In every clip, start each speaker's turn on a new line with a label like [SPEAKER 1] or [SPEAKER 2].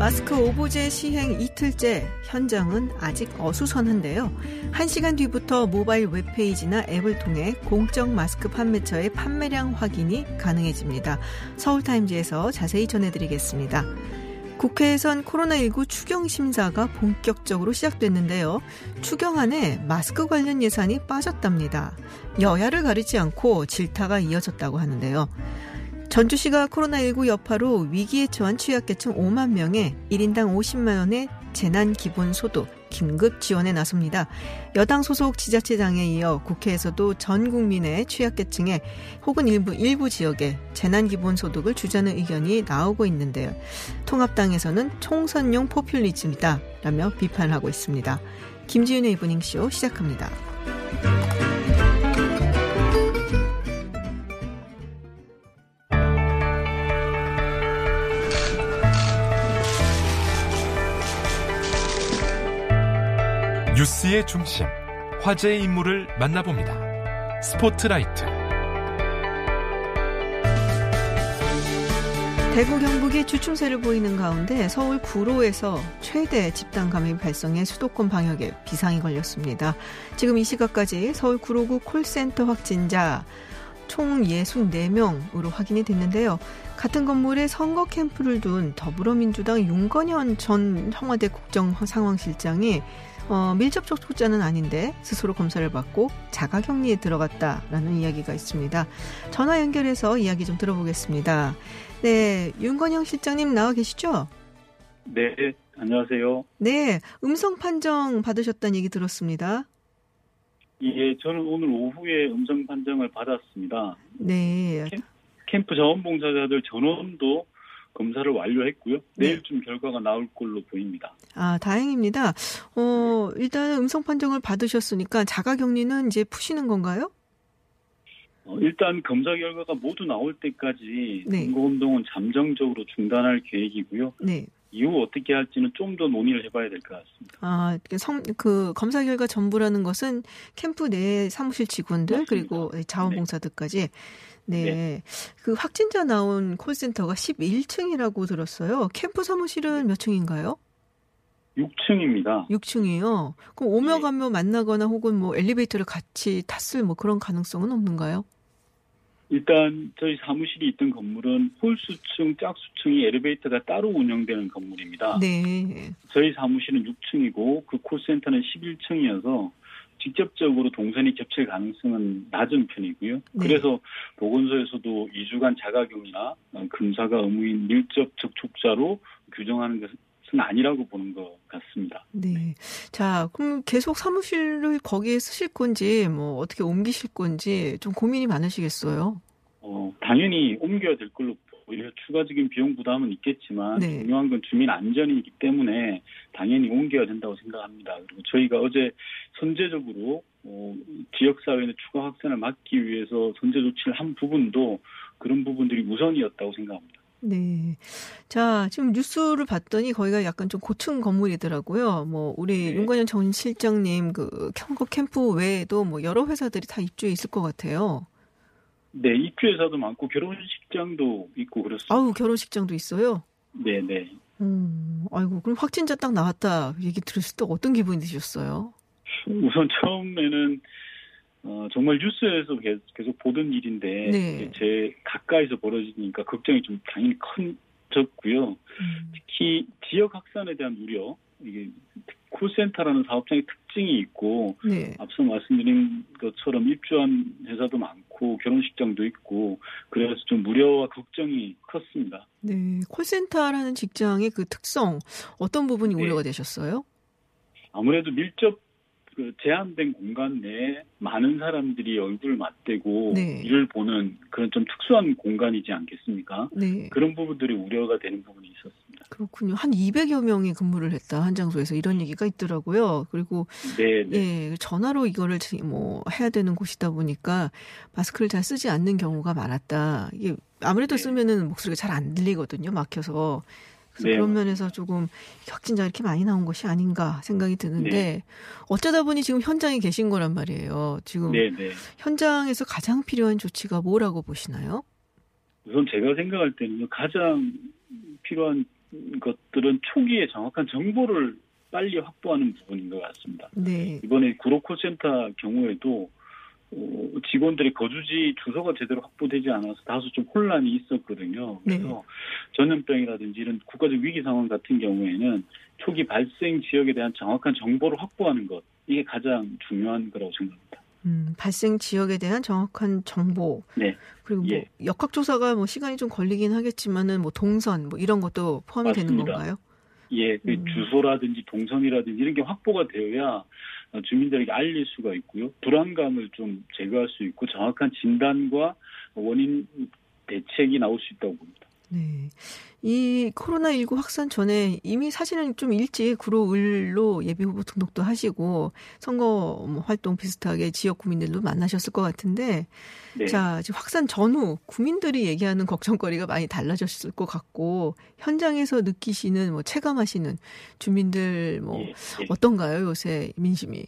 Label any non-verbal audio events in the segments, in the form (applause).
[SPEAKER 1] 마스크 오부제 시행 이틀째 현장은 아직 어수선한데요. 1시간 뒤부터 모바일 웹페이지나 앱을 통해 공적 마스크 판매처의 판매량 확인이 가능해집니다. 서울타임즈에서 자세히 전해드리겠습니다. 국회에선 코로나19 추경 심사가 본격적으로 시작됐는데요. 추경안에 마스크 관련 예산이 빠졌답니다. 여야를 가리지 않고 질타가 이어졌다고 하는데요. 전주시가 코로나19 여파로 위기에 처한 취약계층 5만 명에 1인당 50만 원의 재난 기본 소득 긴급 지원에 나섭니다. 여당 소속 지자체장에 이어 국회에서도 전 국민의 취약계층에 혹은 일부 일부 지역에 재난 기본 소득을 주자는 의견이 나오고 있는데요. 통합당에서는 총선용 포퓰리즘이다라며 비판하고 있습니다. 김지윤의 이브닝쇼 시작합니다.
[SPEAKER 2] 뉴스의 중심, 화제의 인물을 만나봅니다. 스포트라이트.
[SPEAKER 1] 대구 경북이 주춤세를 보이는 가운데 서울 구로에서 최대 집단 감염 발생해 수도권 방역에 비상이 걸렸습니다. 지금 이 시각까지 서울 구로구 콜센터 확진자 총 64명으로 확인이 됐는데요. 같은 건물에 선거 캠프를 둔 더불어민주당 윤건현 전 청와대 국정상황실장이 어, 밀접 접촉자는 아닌데 스스로 검사를 받고 자가 격리에 들어갔다라는 이야기가 있습니다. 전화 연결해서 이야기 좀 들어보겠습니다. 네, 윤건영 실장님 나와 계시죠?
[SPEAKER 3] 네, 안녕하세요.
[SPEAKER 1] 네, 음성 판정 받으셨다는 얘기 들었습니다.
[SPEAKER 3] 예, 저는 오늘 오후에 음성 판정을 받았습니다.
[SPEAKER 1] 네.
[SPEAKER 3] 캠프 자원봉사자들 전원도 검사를 완료했고요.
[SPEAKER 1] 네.
[SPEAKER 3] 내일쯤 결과가 나올 걸로 보입니다.
[SPEAKER 1] 아, 다행입니다. 어, 일단 음성 판정을 받으셨으니까 자가 격리는 이제 푸시는 건가요?
[SPEAKER 3] 어, 일단 검사 결과가 모두 나올 때까지
[SPEAKER 1] 네.
[SPEAKER 3] 선거운동은 잠정적으로 중단할 계획이고요.
[SPEAKER 1] 네.
[SPEAKER 3] 이후 어떻게 할지는 좀 더 논의를 해봐야 될 것 같습니다.
[SPEAKER 1] 아, 그 성, 그 검사 결과 전부라는 것은 캠프 내 사무실 직원들
[SPEAKER 3] 맞습니다.
[SPEAKER 1] 그리고 자원봉사들까지 네. 그 확진자 나온 콜센터가 11층이라고 들었어요. 캠프 사무실은 몇 층인가요?
[SPEAKER 3] 6층입니다.
[SPEAKER 1] 6층이요. 그럼 오며
[SPEAKER 3] 네.
[SPEAKER 1] 가며 만나거나 혹은 뭐 엘리베이터를 같이 탔을 뭐 그런 가능성은 없는가요?
[SPEAKER 3] 일단 저희 사무실이 있던 건물은 홀수층, 짝수층이 엘리베이터가 따로 운영되는 건물입니다.
[SPEAKER 1] 네.
[SPEAKER 3] 저희 사무실은 6층이고 그 콜센터는 11층이어서 직접적으로 동선이 겹칠 가능성은 낮은 편이고요.
[SPEAKER 1] 네.
[SPEAKER 3] 그래서 보건소에서도 2주간 자가격리나 검사가 의무인 밀접 접촉자로 규정하는 것은 아니라고 보는 것 같습니다.
[SPEAKER 1] 네. 자, 그럼 계속 사무실을 거기에 쓰실 건지, 뭐, 어떻게 옮기실 건지 좀 고민이 많으시겠어요?
[SPEAKER 3] 어, 당연히 옮겨야 될 걸로 보여요. 추가적인 비용 부담은 있겠지만
[SPEAKER 1] 네.
[SPEAKER 3] 중요한 건 주민 안전이기 때문에 당연히 옮겨야 된다고 생각합니다. 그리고 저희가 어제 선제적으로 어, 지역사회 의 추가 확산을 막기 위해서 선제 조치를 한 부분도 그런 부분들이 우선이었다고 생각합니다.
[SPEAKER 1] 네. 자, 지금 뉴스를 봤더니 거기가 약간 좀 고층 건물이더라고요. 뭐, 우리
[SPEAKER 3] 네.
[SPEAKER 1] 윤관현 전 실장님 그 캠프, 캠프 외에도 뭐 여러 회사들이 다 입주해 있을 것 같아요.
[SPEAKER 3] 네, 입주회사도 많고 결혼식장도 있고 그렇습니다.
[SPEAKER 1] 아우, 결혼식장도 있어요.
[SPEAKER 3] 네, 네.
[SPEAKER 1] 음, 아이고, 그럼 확진자 딱 나왔다. 얘기 들으실 때 어떤 기분이 드셨어요?
[SPEAKER 3] 우선 처음에는 어, 정말 뉴스에서 계속, 계속 보던 일인데
[SPEAKER 1] 네.
[SPEAKER 3] 제 가까이서 벌어지니까 걱정이 좀 당연히 커졌고요.
[SPEAKER 1] 음,
[SPEAKER 3] 특히 지역 확산에 대한 우려, 이게 콜센터라는 사업장의 특징이 있고
[SPEAKER 1] 네.
[SPEAKER 3] 앞서 말씀드린 것처럼 입주한 회사도 많고 결혼식장도 있고 그래서 좀 우려와 걱정이 컸습니다.
[SPEAKER 1] 네. 콜센터라는 직장의 그 특성, 어떤 부분이
[SPEAKER 3] 네.
[SPEAKER 1] 우려가 되셨어요?
[SPEAKER 3] 아무래도 밀접 그 제한된 공간 내에 많은 사람들이 얼굴을 맞대고
[SPEAKER 1] 네.
[SPEAKER 3] 일을 보는 그런 좀 특수한 공간이지 않겠습니까?
[SPEAKER 1] 네.
[SPEAKER 3] 그런 부분들이 우려가 되는 부분이 있었습니다.
[SPEAKER 1] 그렇군요. 한 200여 명이 근무를 했다 한 장소에서 이런 얘기가 있더라고요. 그리고
[SPEAKER 3] 네, 네.
[SPEAKER 1] 예 전화로 이거를 뭐 해야 되는 곳이다 보니까 마스크를 잘 쓰지 않는 경우가 많았다. 이게 아무래도
[SPEAKER 3] 네.
[SPEAKER 1] 쓰면은 목소리가 잘 안 들리거든요. 막혀서.
[SPEAKER 3] 네,
[SPEAKER 1] 그런 면에서 조금 확진자 이렇게 많이 나온 것이 아닌가 생각이 드는데
[SPEAKER 3] 네.
[SPEAKER 1] 어쩌다 보니 지금 현장에 계신 거란 말이에요. 지금
[SPEAKER 3] 네, 네.
[SPEAKER 1] 현장에서 가장 필요한 조치가 뭐라고 보시나요?
[SPEAKER 3] 우선 제가 생각할 때는 가장 필요한 것들은 초기에 정확한 정보를 빨리 확보하는 부분인 것 같습니다.
[SPEAKER 1] 네.
[SPEAKER 3] 이번에 구로콜센터 경우에도 어, 직원들의 거주지 주소가 제대로 확보되지 않아서 다소 좀 혼란이 있었거든요. 그래서
[SPEAKER 1] 네.
[SPEAKER 3] 전염병이라든지 이런 국가적 위기 상황 같은 경우에는 초기 발생 지역에 대한 정확한 정보를 확보하는 것 이게 가장 중요한 거라고 생각합니다.
[SPEAKER 1] 음, 발생 지역에 대한 정확한 정보.
[SPEAKER 3] 네.
[SPEAKER 1] 그리고 뭐
[SPEAKER 3] 예.
[SPEAKER 1] 역학조사가 뭐 시간이 좀 걸리긴 하겠지만은 뭐 동선 뭐 이런 것도 포함이 되는
[SPEAKER 3] 맞습니다.
[SPEAKER 1] 건가요?
[SPEAKER 3] 예, 그
[SPEAKER 1] 음.
[SPEAKER 3] 주소라든지 동선이라든지 이런 게 확보가 되어야 어, 주민들에게 알릴 수가 있고요. 불안감을 좀 제거할 수 있고 정확한 진단과 원인 대책이 나올 수 있다고 봅니다.
[SPEAKER 1] 네. 이 코로나19 확산 전에 이미 사실은 좀 일찍 구로을로 예비후보 등록도 하시고 선거 뭐 활동 비슷하게 지역 구민들도 만나셨을 것 같은데
[SPEAKER 3] 네.
[SPEAKER 1] 자, 지금 확산 전후 국민들이 얘기하는 걱정거리가 많이 달라졌을 것 같고 현장에서 느끼시는 뭐 체감하시는 주민들 뭐
[SPEAKER 3] 예, 예.
[SPEAKER 1] 어떤가요, 요새 민심이?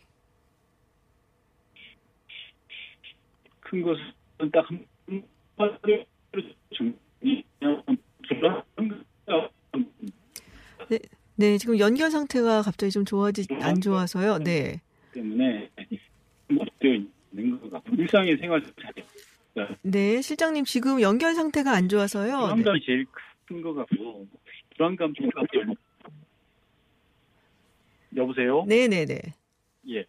[SPEAKER 3] 큰 것은 딱한 마 정리하면
[SPEAKER 1] 네, 지금 연결 상태가 갑자기 좀 좋아지 안 좋아서요. 네.
[SPEAKER 3] 때문에 되어 있는 것 같고 일상의 생활
[SPEAKER 1] 네, 실장님 지금 연결 상태가 안 좋아서요. 네.
[SPEAKER 3] 불안감이 제일 큰 것 같고 불안감 좀. 여보세요?
[SPEAKER 1] 네, 네, 네.
[SPEAKER 3] 예.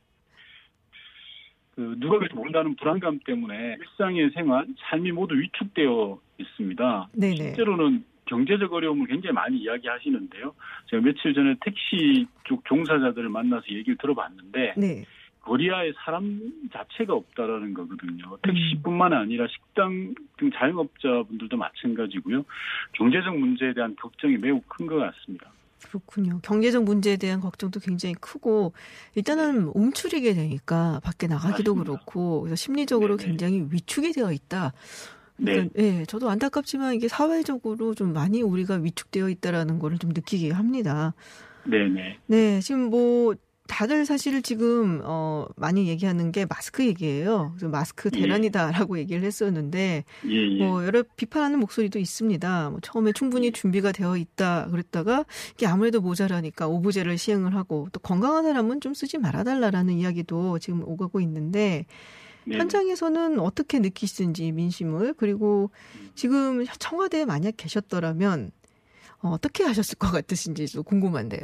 [SPEAKER 3] 그 누가 그럴지 모른다는 불안감 때문에 일상의 생활, 삶이 모두 위축되어 있습니다.
[SPEAKER 1] 네, 네.
[SPEAKER 3] 실제로는 경제적 어려움을 굉장히 많이 이야기하시는데요. 제가 며칠 전에 택시 쪽 종사자들을 만나서 얘기를 들어봤는데
[SPEAKER 1] 네.
[SPEAKER 3] 거리야에 사람 자체가 없다라는 거거든요.
[SPEAKER 1] 음.
[SPEAKER 3] 택시뿐만 아니라 식당 등 자영업자분들도 마찬가지고요. 경제적 문제에 대한 걱정이 매우 큰 것 같습니다.
[SPEAKER 1] 그렇군요. 경제적 문제에 대한 걱정도 굉장히 크고 일단은 움츠리게 되니까 밖에 나가기도
[SPEAKER 3] 맞습니다.
[SPEAKER 1] 그렇고 그래서 심리적으로
[SPEAKER 3] 네네.
[SPEAKER 1] 굉장히 위축이 되어 있다.
[SPEAKER 3] 네.
[SPEAKER 1] 그러니까 예, 저도 안타깝지만 이게 사회적으로 좀 많이 우리가 위축되어 있다라는 거를 좀 느끼게 합니다.
[SPEAKER 3] 네네.
[SPEAKER 1] 네, 지금 뭐 다들 사실 지금 어 많이 얘기하는 게 마스크 얘기예요. 그래서 마스크
[SPEAKER 3] 예.
[SPEAKER 1] 대란이다라고 얘기를 했었는데
[SPEAKER 3] 예, 예.
[SPEAKER 1] 뭐 여러 비판하는 목소리도 있습니다. 뭐 처음에 충분히 준비가 되어 있다 그랬다가 이게 아무래도 모자라니까 오브제를 시행을 하고 또 건강한 사람은 좀 쓰지 말아달라라는 이야기도 지금 오가고 있는데
[SPEAKER 3] 네.
[SPEAKER 1] 현장에서는 어떻게 느끼시는지 민심을 그리고 지금 청와대에 만약 계셨더라면 어, 어떻게 하셨을 것 같으신지 도 궁금한데요.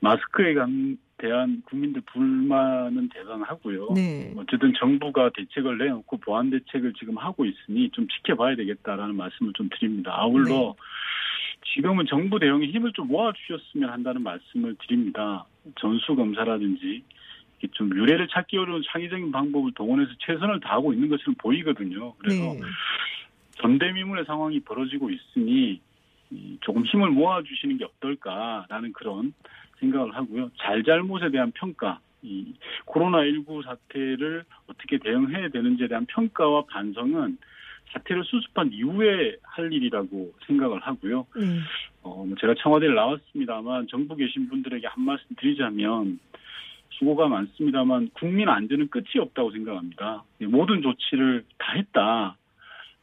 [SPEAKER 3] 마스크에 관- 대한 국민들 불만은 대단하고요.
[SPEAKER 1] 네.
[SPEAKER 3] 어쨌든 정부가 대책을 내놓고 보완 대책을 지금 하고 있으니 좀 지켜봐야 되겠다라는 말씀을 좀 드립니다. 아울러
[SPEAKER 1] 네.
[SPEAKER 3] 지금은 정부 대응에 힘을 좀 모아주셨으면 한다는 말씀을 드립니다. 전수검사라든지 좀 유례를 찾기 어려운 창의적인 방법을 동원해서 최선을 다하고 있는 것처럼 보이거든요. 그래서
[SPEAKER 1] 네.
[SPEAKER 3] 전대미문의 상황이 벌어지고 있으니 이 조금 힘을 모아주시는 게 어떨까라는 그런 생각을 하고요. 잘잘못에 대한 평가, 이 코로나19 사태를 어떻게 대응해야 되는지에 대한 평가와 반성은 사태를 수습한 이후에 할 일이라고 생각을 하고요.
[SPEAKER 1] 네.
[SPEAKER 3] 어, 뭐 제가 청와대를 나왔습니다만 정부 계신 분들에게 한 말씀 드리자면 수고가 많습니다만 국민 안전은 끝이 없다고 생각합니다. 모든 조치를 다 했다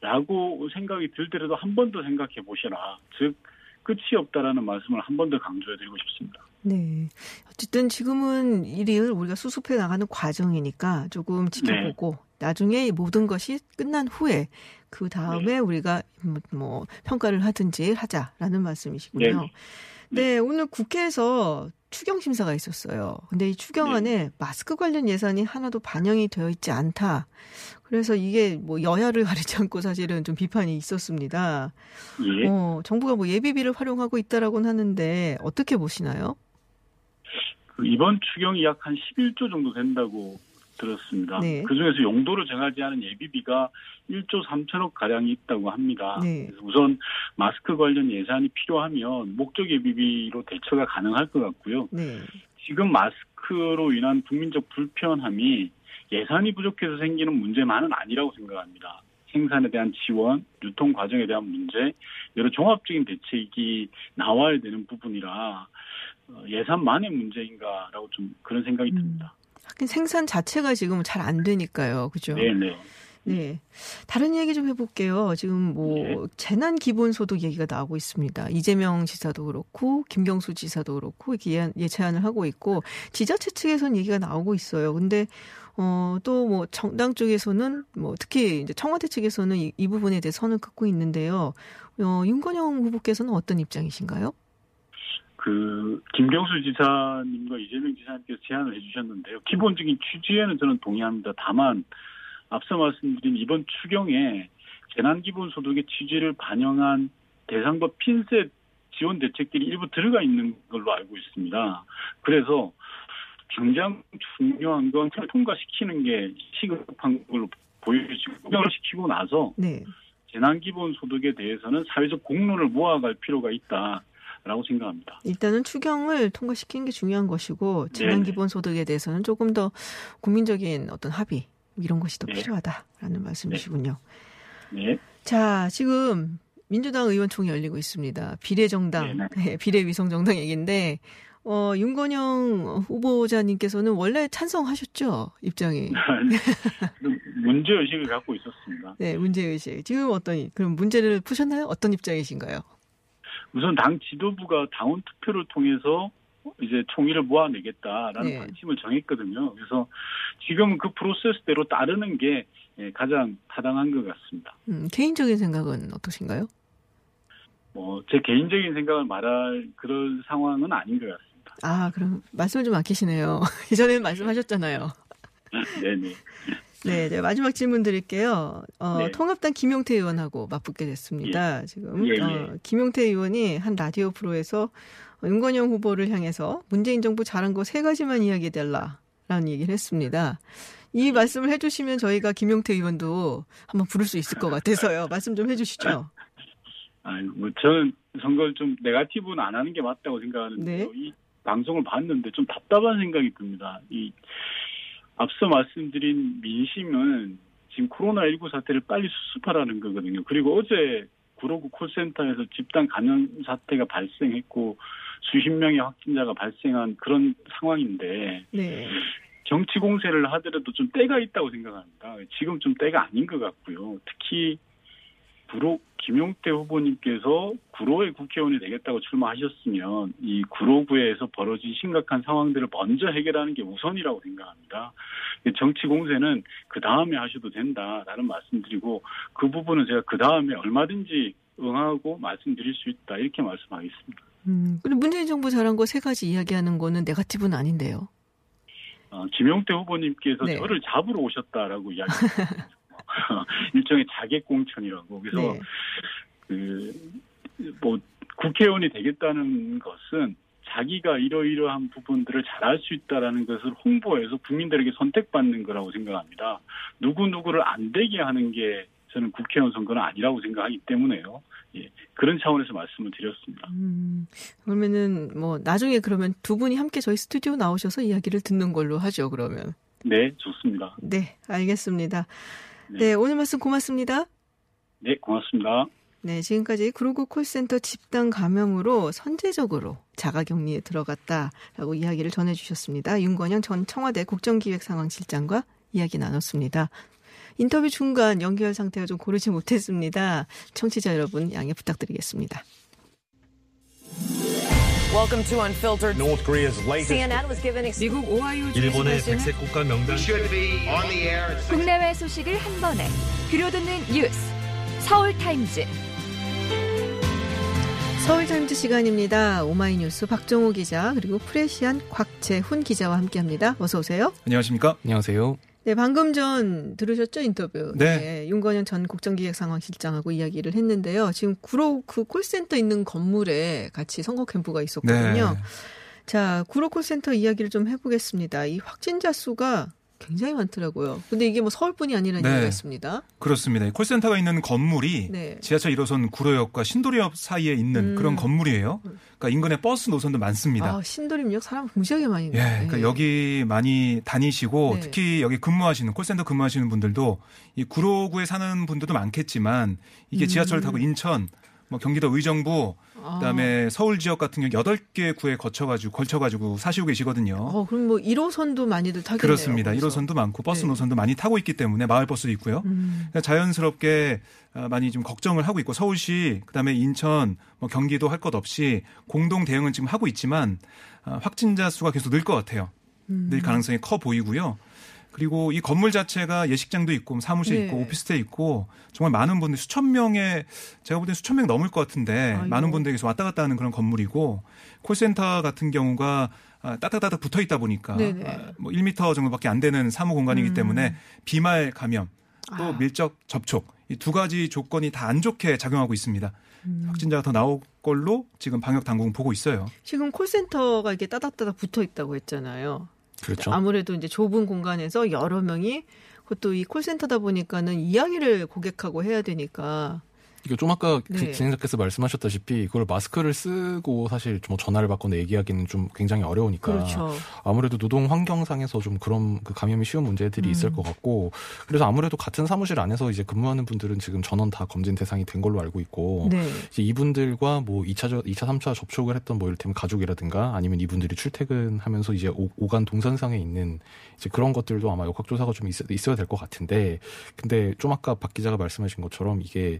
[SPEAKER 3] 라고 생각이 들더라도 한 번 더 생각해 보시라. 즉 끝이 없다라는 말씀을 한 번 더 강조해 드리고 싶습니다.
[SPEAKER 1] 네. 어쨌든 지금은 일을 우리가 수습해 나가는 과정이니까 조금 지켜보고 나중에 이 모든 것이 끝난 후에 그 다음에 우리가 뭐, 뭐 평가를 하든지 하자라는 말씀이시군요.
[SPEAKER 3] 네.
[SPEAKER 1] 네, 오늘 국회에서 추경 심사가 있었어요. 근데 이 추경안에 마스크 관련 예산이 하나도 반영이 되어 있지 않다. 그래서 이게 뭐 여야를 (laughs) 가리지 않고 사실은 좀 비판이 있었습니다.
[SPEAKER 3] 예.
[SPEAKER 1] 어, 정부가 뭐 예비비를 활용하고 있다라고는 하는데 어떻게 보시나요?
[SPEAKER 3] 그 이번 추경이 약 한 11조 정도 된다고 들었습니다.
[SPEAKER 1] 네.
[SPEAKER 3] 그중에서 용도를 정하지 않은 예비비가 1조 3천억 가량이 있다고 합니다.
[SPEAKER 1] 네.
[SPEAKER 3] 우선 마스크 관련 예산이 필요하면 목적 예비비로 대처가 가능할 것 같고요.
[SPEAKER 1] 네.
[SPEAKER 3] 지금 마스크로 인한 국민적 불편함이 예산이 부족해서 생기는 문제만은 아니라고 생각합니다. 생산에 대한 지원, 유통 과정에 대한 문제, 여러 종합적인 대책이 나와야 되는 부분이라 어, 예산만의 문제인가라고 좀 그런 생각이
[SPEAKER 1] 음.
[SPEAKER 3] 듭니다.
[SPEAKER 1] 하긴 생산 자체가 지금 잘 안 되니까요. 그죠?
[SPEAKER 3] 네네.
[SPEAKER 1] 네. 다른 얘기 좀 해볼게요. 지금 뭐,
[SPEAKER 3] 네.
[SPEAKER 1] 재난 기본소득 얘기가 나오고 있습니다. 이재명 지사도 그렇고, 김경수 지사도 그렇고, 이렇게 예- 예찬을 하고 있고, 지자체 측에서는 얘기가 나오고 있어요. 근데, 어, 또 뭐, 정당 쪽에서는, 뭐, 특히 이제 청와대 측에서는 이, 이 부분에 대해 선을 긋고 있는데요. 어, 윤건영 후보께서는 어떤 입장이신가요?
[SPEAKER 3] 그 김경수 지사님과 이재명 지사님께서 제안을 해주셨는데요. 기본적인 취지에는 저는 동의합니다. 다만 앞서 말씀드린 이번 추경에 재난기본소득의 취지를 반영한 대상과 핀셋 지원 대책들이 일부 들어가 있는 걸로 알고 있습니다. 그래서 당장 중요한 건 통과시키는 게 시급한 걸로 보여지고 통과를 시키고 나서
[SPEAKER 1] 네.
[SPEAKER 3] 재난기본소득에 대해서는 사회적 공론을 모아갈 필요가 있다 라고 생각합니다.
[SPEAKER 1] 일단은 추경을 통과시키는 게 중요한 것이고
[SPEAKER 3] 네네.
[SPEAKER 1] 재난 기본 소득에 대해서는 조금 더 국민적인 어떤 합의 이런 것이 더
[SPEAKER 3] 네.
[SPEAKER 1] 필요하다라는 말씀이시군요.
[SPEAKER 3] 네.
[SPEAKER 1] 자, 지금 민주당 의원총회 열리고 있습니다. 비례정당.
[SPEAKER 3] 네,
[SPEAKER 1] 비례위성정당 얘기인데 어, 윤건영 후보자님께서는 원래 찬성하셨죠 입장이. (laughs)
[SPEAKER 3] 문제 의식을 갖고 있었습니다.
[SPEAKER 1] 네, 문제의식. 지금 어떤 그럼 문제를 푸셨나요? 어떤 입장이신가요?
[SPEAKER 3] 우선 당 지도부가 당원 투표를 통해서 이제 총의를 모아내겠다라는
[SPEAKER 1] 네.
[SPEAKER 3] 방침을 정했거든요. 그래서 지금은 그 프로세스대로 따르는 게 예, 가장 타당한 것 같습니다.
[SPEAKER 1] 음, 개인적인 생각은 어떠신가요?
[SPEAKER 3] 뭐제 개인적인 생각을 말할 그런 상황은 아닌 것 같습니다.
[SPEAKER 1] 아, 그럼 말씀을 좀 아끼시네요. (laughs) 이전에는 말씀하셨잖아요.
[SPEAKER 3] 네네. (laughs)
[SPEAKER 1] 네, 네, 마지막 질문 드릴게요. 어,
[SPEAKER 3] 네.
[SPEAKER 1] 통합당 김용태 의원하고 맞붙게 됐습니다. 지금
[SPEAKER 3] 예, 예.
[SPEAKER 1] 어, 김용태 의원이 한 라디오 프로에서 윤건영 후보를 향해서 문재인 정부 잘한 거 세 가지만 이야기해달라라는 얘기를 했습니다. 이 말씀을 해주시면 저희가 김용태 의원도 한번 부를 수 있을 것 같아서요. (laughs) 말씀 좀 해주시죠.
[SPEAKER 3] 아니, 뭐 저는 선거를 좀 네가티브는 안 하는 게 맞다고 생각하는데요.
[SPEAKER 1] 네.
[SPEAKER 3] 이 방송을 봤는데 좀 답답한 생각이 듭니다. 이 앞서 말씀드린 민심은 지금 코로나19 사태를 빨리 수습하라는 거거든요. 그리고 어제 구로구 콜센터에서 집단 감염 사태가 발생했고 수십 명의 확진자가 발생한 그런 상황인데
[SPEAKER 1] 네.
[SPEAKER 3] 정치 공세를 하더라도 좀 때가 있다고 생각합니다. 지금 좀 때가 아닌 것 같고요. 특히 구로 김용태 후보님께서 구로의 국회의원이 되겠다고 출마하셨으면 이 구로구에서 벌어진 심각한 상황들을 먼저 해결하는 게 우선이라고 생각합니다. 정치 공세는 그 다음에 하셔도 된다라는 말씀드리고 그 부분은 제가 그 다음에 얼마든지 응하고 말씀드릴 수 있다 이렇게 말씀하겠습니다.
[SPEAKER 1] 음, 근데 문재인 정부 잘한 거 세 가지 이야기하는 거는 네가티브는 아닌데요.
[SPEAKER 3] 어, 김용태 후보님께서
[SPEAKER 1] 네.
[SPEAKER 3] 저를 잡으러 오셨다라고 이야기했어요. (laughs) 일종의 자객 공천이라고. 그래서
[SPEAKER 1] 네.
[SPEAKER 3] 그, 뭐, 국회의원이 되겠다는 것은 자기가 이러이러한 부분들을 잘할 수 있다라는 것을 홍보해서 국민들에게 선택받는 거라고 생각합니다. 누구 누구를 안 되게 하는 게 저는 국회의원 선거는 아니라고 생각하기 때문에요. 예, 그런 차원에서 말씀을 드렸습니다.
[SPEAKER 1] 음, 그러면은 뭐 나중에 그러면 두 분이 함께 저희 스튜디오 나오셔서 이야기를 듣는 걸로 하죠. 그러면
[SPEAKER 3] 네, 좋습니다.
[SPEAKER 1] 네, 알겠습니다.
[SPEAKER 3] 네.
[SPEAKER 1] 네, 오늘 말씀 고맙습니다.
[SPEAKER 3] 네, 고맙습니다.
[SPEAKER 1] 네, 지금까지 구로구 콜센터 집단 감염으로 선제적으로 자가격리에 들어갔다라고 이야기를 전해주셨습니다. 윤건영 전 청와대 국정기획상황실장과 이야기 나눴습니다. 인터뷰 중간 연결 상태가 좀 고르지 못했습니다. 청취자 여러분 양해 부탁드리겠습니다.
[SPEAKER 4] Welcome to Unfiltered.
[SPEAKER 5] North Korea's latest
[SPEAKER 4] CNN was given
[SPEAKER 1] 미국 오하이오
[SPEAKER 2] 일본의 백색 국가 명단
[SPEAKER 5] should be on the air at
[SPEAKER 6] 국내외 소식을 한 번에 들려듣는 뉴스 서울 타임즈
[SPEAKER 1] 서울 타임즈 시간입니다. 오마이뉴스 박정호 기자 그리고 프레시안 곽재훈 기자와 함께합니다. 어서 오세요.
[SPEAKER 7] 안녕하십니까?
[SPEAKER 8] 안녕하세요.
[SPEAKER 1] 네, 방금 전 들으셨죠 인터뷰.
[SPEAKER 7] 네.
[SPEAKER 1] 윤건영 전 국정기획상황실장하고 이야기를 했는데요. 지금 구로 그 콜센터 있는 건물에 같이 선거 캠프가 있었거든요.
[SPEAKER 7] 네.
[SPEAKER 1] 자, 구로 콜센터 이야기를 좀 해보겠습니다. 이 확진자 수가 굉장히 많더라고요. 근데 이게 뭐 서울뿐이 아니라는
[SPEAKER 7] 네.
[SPEAKER 1] 얘기가 있습니다.
[SPEAKER 7] 그렇습니다. 이 콜센터가 있는 건물이
[SPEAKER 1] 네.
[SPEAKER 7] 지하철 1호선 구로역과 신도리역 사이에 있는
[SPEAKER 1] 음.
[SPEAKER 7] 그런 건물이에요. 그러니까 인근에 버스 노선도 많습니다.
[SPEAKER 1] 아, 신도림역 사람 무지하게 많이
[SPEAKER 7] 예,
[SPEAKER 1] 있네.
[SPEAKER 7] 그러니까 여기 많이 다니시고
[SPEAKER 1] 네.
[SPEAKER 7] 특히 여기 근무하시는 콜센터 근무하시는 분들도 이 구로구에 사는 분들도 많겠지만 이게 지하철 타고 인천, 뭐 경기도 의정부,
[SPEAKER 1] 음. 아.
[SPEAKER 7] 그다음에 서울 지역 같은 경우 8개 구에 거쳐 가지고 걸쳐 가지고 사시고 계시거든요.
[SPEAKER 1] 어, 그럼 뭐 1호선도 많이들 타겠네요.
[SPEAKER 7] 그렇습니다.
[SPEAKER 1] 거기서.
[SPEAKER 7] 1호선도 많고 버스
[SPEAKER 1] 네.
[SPEAKER 7] 노선도 많이 타고 있기 때문에 마을 버스도 있고요.
[SPEAKER 1] 음.
[SPEAKER 7] 그러니까 자연스럽게 어, 많이 좀 걱정을 하고 있고 서울시 그다음에 인천 뭐 경기도 할 것 없이 공동 대응은 지금 하고 있지만 어, 확진자 수가 계속 늘 것 같아요.
[SPEAKER 1] 음.
[SPEAKER 7] 늘 가능성이 커 보이고요. 그리고 이 건물 자체가 예식장도 있고 사무실
[SPEAKER 1] 네.
[SPEAKER 7] 있고 오피스텔 있고 정말 많은 분들 수천 명의 제가 볼때 수천 명 넘을 것 같은데
[SPEAKER 1] 아이고.
[SPEAKER 7] 많은 분들이 계속 왔다 갔다 하는 그런 건물이고 콜센터 같은 경우가 아, 따닥따닥 붙어 있다 보니까
[SPEAKER 1] 네네.
[SPEAKER 7] 아, 뭐 1m 정도밖에 안 되는 사무 공간이기
[SPEAKER 1] 음.
[SPEAKER 7] 때문에 비말 감염 또
[SPEAKER 1] 아.
[SPEAKER 7] 밀접 접촉 이 두 가지 조건이 다 안 좋게 작용하고 있습니다.
[SPEAKER 1] 음.
[SPEAKER 7] 확진자가 더 나올 걸로 지금 방역 당국은 보고 있어요.
[SPEAKER 1] 지금 콜센터가 이렇게 따닥따닥 붙어 있다고 했잖아요.
[SPEAKER 8] 그렇죠.
[SPEAKER 1] 아무래도 이제 좁은 공간에서 여러 명이 그것도 이 콜센터다 보니까는 이야기를 고객하고 해야 되니까
[SPEAKER 8] 이게 좀 아까
[SPEAKER 1] 네.
[SPEAKER 8] 진행자께서 말씀하셨다시피 그걸 마스크를 쓰고 사실 뭐 전화를 받거나 얘기하기는 좀 굉장히 어려우니까
[SPEAKER 1] 그렇죠.
[SPEAKER 8] 아무래도 노동 환경상에서 좀 그런 그 감염이 쉬운 문제들이
[SPEAKER 1] 음.
[SPEAKER 8] 있을 것 같고 그래서 아무래도 같은 사무실 안에서 이제 근무하는 분들은 지금 전원 다 검진 대상이 된 걸로 알고 있고
[SPEAKER 1] 네.
[SPEAKER 8] 이제 이분들과 뭐 2차, 2차, 3차 접촉을 했던 뭐 이를테면 가족이라든가 아니면 이분들이 출퇴근하면서 이제 오, 오간 동선상에 있는 이제 그런 것들도 아마 역학조사가 좀 있, 있어야 될 것 같은데 근데 좀 아까 박 기자가 말씀하신 것처럼 이게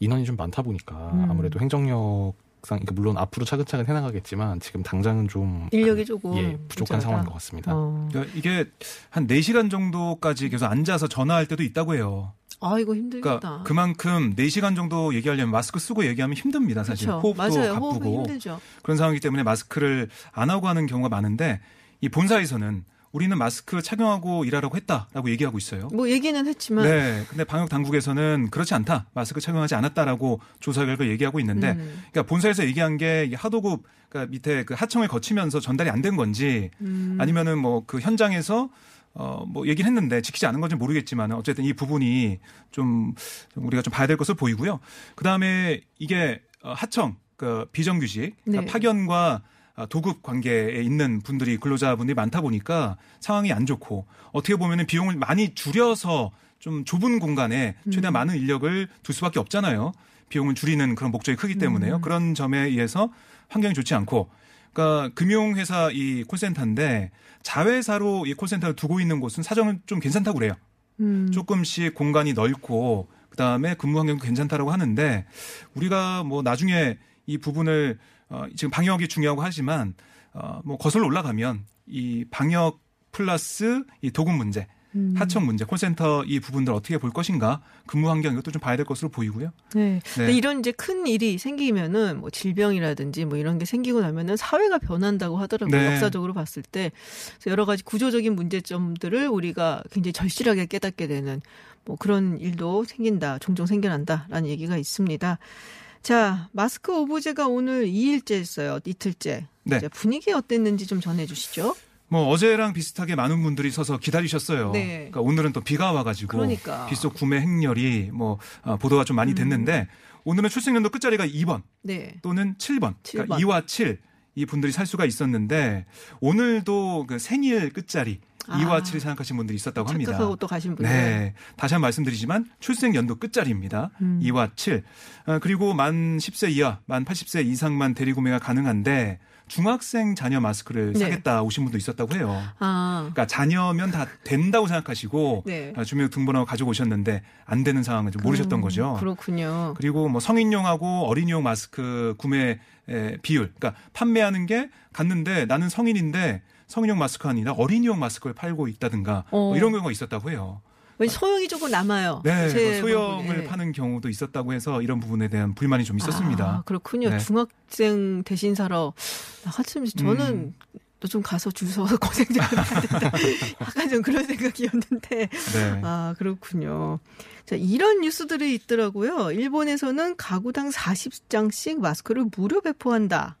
[SPEAKER 8] 인원이 좀 많다 보니까
[SPEAKER 1] 음.
[SPEAKER 8] 아무래도 행정력 상 그러니까 물론 앞으로 차근차근 해나가겠지만 지금 당장은 좀
[SPEAKER 1] 인력이 조금
[SPEAKER 8] 예, 부족한
[SPEAKER 1] 부족하다.
[SPEAKER 8] 상황인 것 같습니다.
[SPEAKER 1] 어.
[SPEAKER 7] 그러니까 이게 한 4시간 정도까지 계속 앉아서 전화할 때도 있다고 해요.
[SPEAKER 1] 아 이거 힘들겠다.
[SPEAKER 7] 그러니까 그만큼 4시간 정도 얘기하려면 마스크 쓰고 얘기하면 힘듭니다, 사실.
[SPEAKER 1] 그렇죠.
[SPEAKER 7] 호흡도
[SPEAKER 1] 맞아요.
[SPEAKER 7] 가쁘고.
[SPEAKER 1] 힘들죠.
[SPEAKER 7] 그런 상황이기 때문에 마스크를 안 하고 하는 경우가 많은데 이 본사에서는 우리는 마스크 착용하고 일하라고 했다라고 얘기하고 있어요.
[SPEAKER 1] 뭐 얘기는 했지만
[SPEAKER 7] 네. 근데 방역 당국에서는 그렇지 않다. 마스크 착용하지 않았다라고 조사 결과 얘기하고 있는데
[SPEAKER 1] 음.
[SPEAKER 7] 그러니까 본사에서 얘기한 게 하도급 그러니까 밑에 그 하청을 거치면서 전달이 안 된 건지
[SPEAKER 1] 음.
[SPEAKER 7] 아니면은 뭐 그 현장에서 어, 뭐 얘기를 했는데 지키지 않은 건지 모르겠지만 어쨌든 이 부분이 좀, 좀 우리가 좀 봐야 될 것으로 보이고요. 그 다음에 이게 어, 하청, 그 비정규직, 그러니까
[SPEAKER 1] 네.
[SPEAKER 7] 파견과 아, 도급 관계에 있는 분들이 근로자분들이 많다 보니까 상황이 안 좋고 어떻게 보면은 비용을 많이 줄여서 좀 좁은 공간에 최대한
[SPEAKER 1] 음.
[SPEAKER 7] 많은 인력을 둘 수밖에 없잖아요. 비용을 줄이는 그런 목적이 크기 때문에요.
[SPEAKER 1] 음.
[SPEAKER 7] 그런 점에 의해서 환경이 좋지 않고 그러니까 금융회사 이 콜센터인데 자회사로 이 콜센터를 두고 있는 곳은 사정은 좀 괜찮다고 그래요.
[SPEAKER 1] 음.
[SPEAKER 7] 조금씩 공간이 넓고 그다음에 근무 환경도 괜찮다라고 하는데 우리가 뭐 나중에 이 부분을 어 지금 방역이 중요하고 하지만 어 뭐 거슬러 올라가면 이 방역 플러스 이 도급 문제,
[SPEAKER 1] 음.
[SPEAKER 7] 하청 문제, 콜센터 이 부분들 어떻게 볼 것인가 근무 환경 이것도 좀 봐야 될 것으로 보이고요.
[SPEAKER 1] 네.
[SPEAKER 7] 네.
[SPEAKER 1] 이런 이제 큰 일이 생기면은 뭐 질병이라든지 뭐 이런 게 생기고 나면은 사회가 변한다고 하더라고요.
[SPEAKER 7] 네.
[SPEAKER 1] 역사적으로 봤을 때. 여러 가지 구조적인 문제점들을 우리가 굉장히 절실하게 깨닫게 되는 뭐 그런 일도 생긴다. 종종 생겨난다라는 얘기가 있습니다. 자, 마스크 오브제가 오늘 2일째였어요. 이틀째.
[SPEAKER 7] 네.
[SPEAKER 1] 이제 분위기 어땠는지 좀 전해 주시죠.
[SPEAKER 7] 뭐 어제랑 비슷하게 많은 분들이 서서 기다리셨어요.
[SPEAKER 1] 네.
[SPEAKER 7] 그러니까 오늘은 또 비가 와가지고
[SPEAKER 1] 그러니까.
[SPEAKER 7] 빗속 구매 행렬이 뭐 어, 보도가 좀 많이
[SPEAKER 1] 음.
[SPEAKER 7] 됐는데 오늘은 출생연도 끝자리가 2번
[SPEAKER 1] 네.
[SPEAKER 7] 또는 7번,
[SPEAKER 1] 7번.
[SPEAKER 7] 그러니까 2와 7. 이 분들이 살 수가 있었는데 오늘도 그 생일 끝자리
[SPEAKER 1] 아.
[SPEAKER 7] 2와 7을 생각하신 분들이 있었다고 합니다.
[SPEAKER 1] 착각하고 또 가신 분들.
[SPEAKER 7] 네. 다시 한 번 말씀드리지만 출생 연도 끝자리입니다.
[SPEAKER 1] 음.
[SPEAKER 7] 2와 7. 어, 그리고 만 10세 이하, 만 80세 이상만 대리 구매가 가능한데 중학생 자녀 마스크를
[SPEAKER 1] 네.
[SPEAKER 7] 사겠다 오신 분도 있었다고 해요.
[SPEAKER 1] 아.
[SPEAKER 7] 그러니까 자녀면 다 된다고 생각하시고
[SPEAKER 1] 네.
[SPEAKER 7] 어, 주민등 등본하고 가지고 오셨는데 안 되는 상황을 좀 모르셨던
[SPEAKER 1] 음,
[SPEAKER 7] 거죠.
[SPEAKER 1] 그렇군요.
[SPEAKER 7] 그리고 뭐 성인용하고 어린이용 마스크 구매 에, 비율, 그러니까 판매하는 게 갔는데 나는 성인인데 성인용 마스크 아니라 어린이용 마스크를 팔고 있다든가 뭐
[SPEAKER 1] 어.
[SPEAKER 7] 이런 경우가 있었다고 해요.
[SPEAKER 1] 왠지 소형이 조금 남아요.
[SPEAKER 7] 네, 제뭐 소형을
[SPEAKER 1] 부분에.
[SPEAKER 7] 파는 경우도 있었다고 해서 이런 부분에 대한 불만이 좀 있었습니다.
[SPEAKER 1] 아, 그렇군요.
[SPEAKER 7] 네.
[SPEAKER 1] 중학생 대신 사러 나갔으면 저는
[SPEAKER 7] 음.
[SPEAKER 1] 또좀 가서 줄 서서 (laughs) 고생 좀 해야 된다. 약간 좀 그런 생각이었는데.
[SPEAKER 7] 네.
[SPEAKER 1] 아, 그렇군요. 자, 이런 뉴스들이 있더라고요. 일본에서는 가구당 40장씩 마스크를 무료 배포한다.